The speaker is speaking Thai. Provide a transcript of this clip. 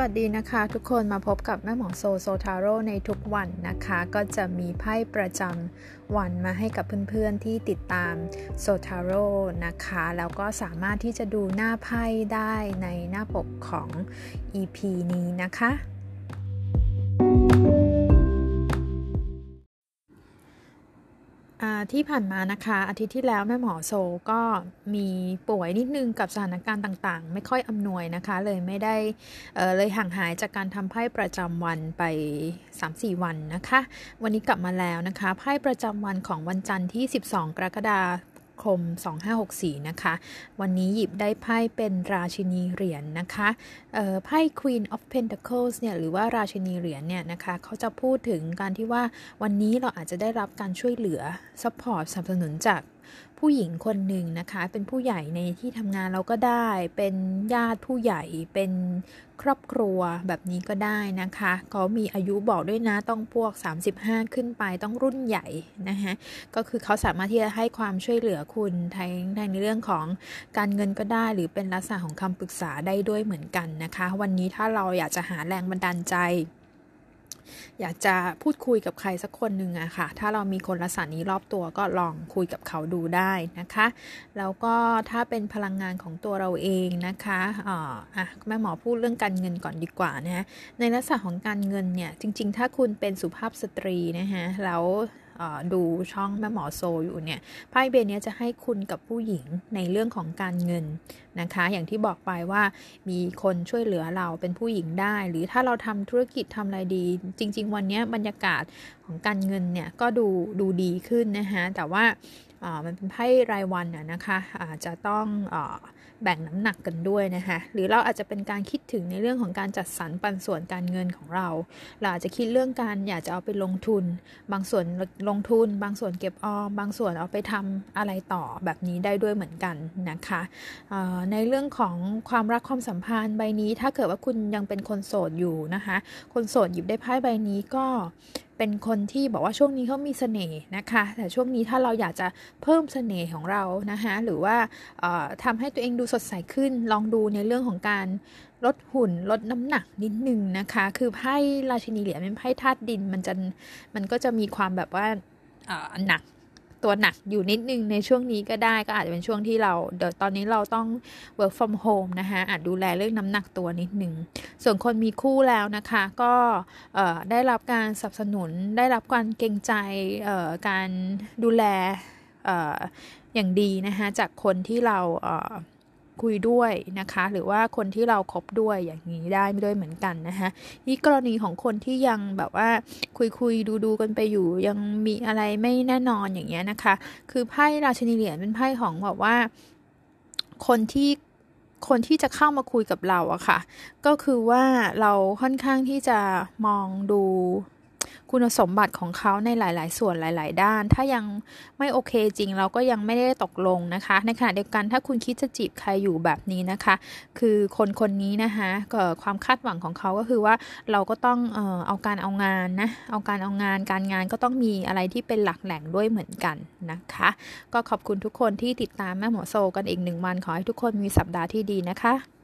วัสดีนะคะทุกคนมาพบกับแม่หมอโซโซทาโร่ในทุกวันนะคะ ก็จะมีไพ่ประจำวันมาให้กับเพื่อนๆที่ติดตามโซทาโร่นะคะ แล้วก็สามารถที่จะดูหน้าไพ่ได้ในหน้าปกของ EP นี้นะคะ ที่ผ่านมานะคะ อาทิตย์ที่แล้วแม่หมอโซก็มีป่วยนิดนึงกับสถานการณ์ต่างๆ ไม่ค่อยอำนวยนะคะ เลยไม่ได้เเลยห่างหายจากการทำไพ่ประจำวันไป 3-4 วันนะคะ วันนี้กลับมาแล้วนะคะ ไพ่ประจำวันของวันจันทร์ที่ 12 กรกฎาคม 2564 นะคะ วันนี้หยิบได้ไพ่เป็นราชินีเหรียญนนะคะไพ่ Queen of Pentacles เนี่ยหรือว่าราชินีเหรียญเนี่ยนะคะเขาจะพูดถึงการที่ว่าวันนี้เราอาจจะได้รับการช่วยเหลือ support สนับสนุนจาก ผู้หญิงคนหนึ่งนะคะ เป็นผู้ใหญ่ในที่ทำงานเราก็ได้ เป็นญาติผู้ใหญ่เป็นครอบครัวแบบนี้ก็ได้นะคะเขามีอายุบอกด้วยนะต้องพวก 35 ขึ้นไปต้องรุ่นใหญ่นะคะก็คือเขาสามารถที่จะให้ความช่วยเหลือคุณทั้งในเรื่องของการเงินก็ได้ หรือเป็นลักษณะของคำปรึกษาได้ด้วยเหมือนกันนะคะ วันนี้ถ้าเราอยากจะหาแรงบันดาลใจ อยากจะพูดคุยกับใครสักคนหนึ่งอะค่ะ ถ้าเรามีคนลักษณะนี้รอบตัวก็ลองคุยกับเขาดูได้นะคะ แล้วก็ถ้าเป็นพลังงานของตัวเราเองนะคะอ่าอะแม่หมอพูดเรื่องการเงินก่อนดีกว่านะฮะในลักษณะของการเงินเนี่ยจริง ๆ ถ้าคุณเป็นสุภาพสตรีนะฮะแล้ว ดูช่องแม่หมอโซอยู่เนี่ยไพ่เบนนี้จะให้คุณกับผู้หญิงในเรื่องของการเงินนะคะ อย่างที่บอกไปว่ามีคนช่วยเหลือเราเป็นผู้หญิงได้ หรือถ้าเราทำธุรกิจทำอะไรดี จริง ๆ วันนี้บรรยากาศของการเงินเนี่ยก็ดูดูดีขึ้นนะคะแต่ว่ามันเป็นไพ่รายวันนะคะอาจจะต้องอ แบ่งน้ำหนักกันด้วยนะคะหรือเราอาจจะเป็นการคิดถึงในเรื่องของการจัดสรรปันส่วนการเงินของเรา เราอาจจะคิดเรื่องการอยากจะเอาไปลงทุน บางส่วนลงทุน บางส่วนเก็บออม บางส่วนเอาไปทำอะไรต่อแบบนี้ได้ด้วยเหมือนกันนะคะในเรื่องของความรักความสัมพันธ์ใบนี้ ถ้าเกิดว่าคุณยังเป็นคนโสดอยู่นะคะคนโสดหยิบได้ไพ่ใบนี้ก็ เป็นคนที่บอกว่าช่วงนี้เขามีเสน่ห์นะคะ แต่ช่วงนี้ถ้าเราอยากจะเพิ่มเสน่ห์ของเรานะคะหรือว่าทำให้ตัวเองดูสดใสขึ้น ลองดูในเรื่องของการลดหุ่นลดน้ำหนักนิดนึงนะคะ คือไพ่ราชินีเหรียญเป็นไพ่ธาตุดินมันจะมันก็จะมีความแบบว่าหนัก ตัวหนักอยู่นิดนึงในช่วงนี้ก็ได้ก็อาจจะเป็นช่วงที่เราเดี๋ยวตอนนี้เราต้อง work from home นะคะอาจดูแลเรื่องน้ำหนักตัวนิดนึง ส่วนคนมีคู่แล้วนะคะ ก็ได้รับการสนับสนุนได้รับการเกรงใจการดูแลอย่างดีนะคะจากคนที่เรา คุยด้วยนะคะ หรือว่าคนที่เราครบด้วยอย่างนี้ได้ไม่ด้วยเหมือนกันนะคะนี่กรณีของคนที่ยังแบบว่าคุยคุยดูดูกันไปอยู่ยังมีอะไรไม่แน่นอนอย่างเงี้ยนะคะ คือไพ่ราชนีเหรียญเป็นไพ่ของแบบว่า คนที่คนที่จะเข้ามาคุยกับเราอะค่ะ ก็คือว่าเราค่อนข้างที่จะมองดู คุณสมบัติของเขาในหลาย ๆ ส่วนหลาย ๆ ด้าน ถ้ายังไม่โอเคจริงเราก็ยังไม่ได้ตกลงนะคะ ในขณะเดียวกันถ้าคุณคิดจะจีบใครอยู่แบบนี้นะคะ คือคนคนนี้นะคะก็ความคาดหวังของเขาก็คือว่าเราก็ต้องเออเอาการเอางานนะเอาการเอางานการงานก็ต้องมีอะไรที่เป็นหลักแหล่งด้วยเหมือนกันนะคะ ก็ขอบคุณทุกคนที่ติดตามแม่หมอโซกันอีกหนึ่งวันขอให้ทุกคนมีสัปดาห์ที่ดีนะคะ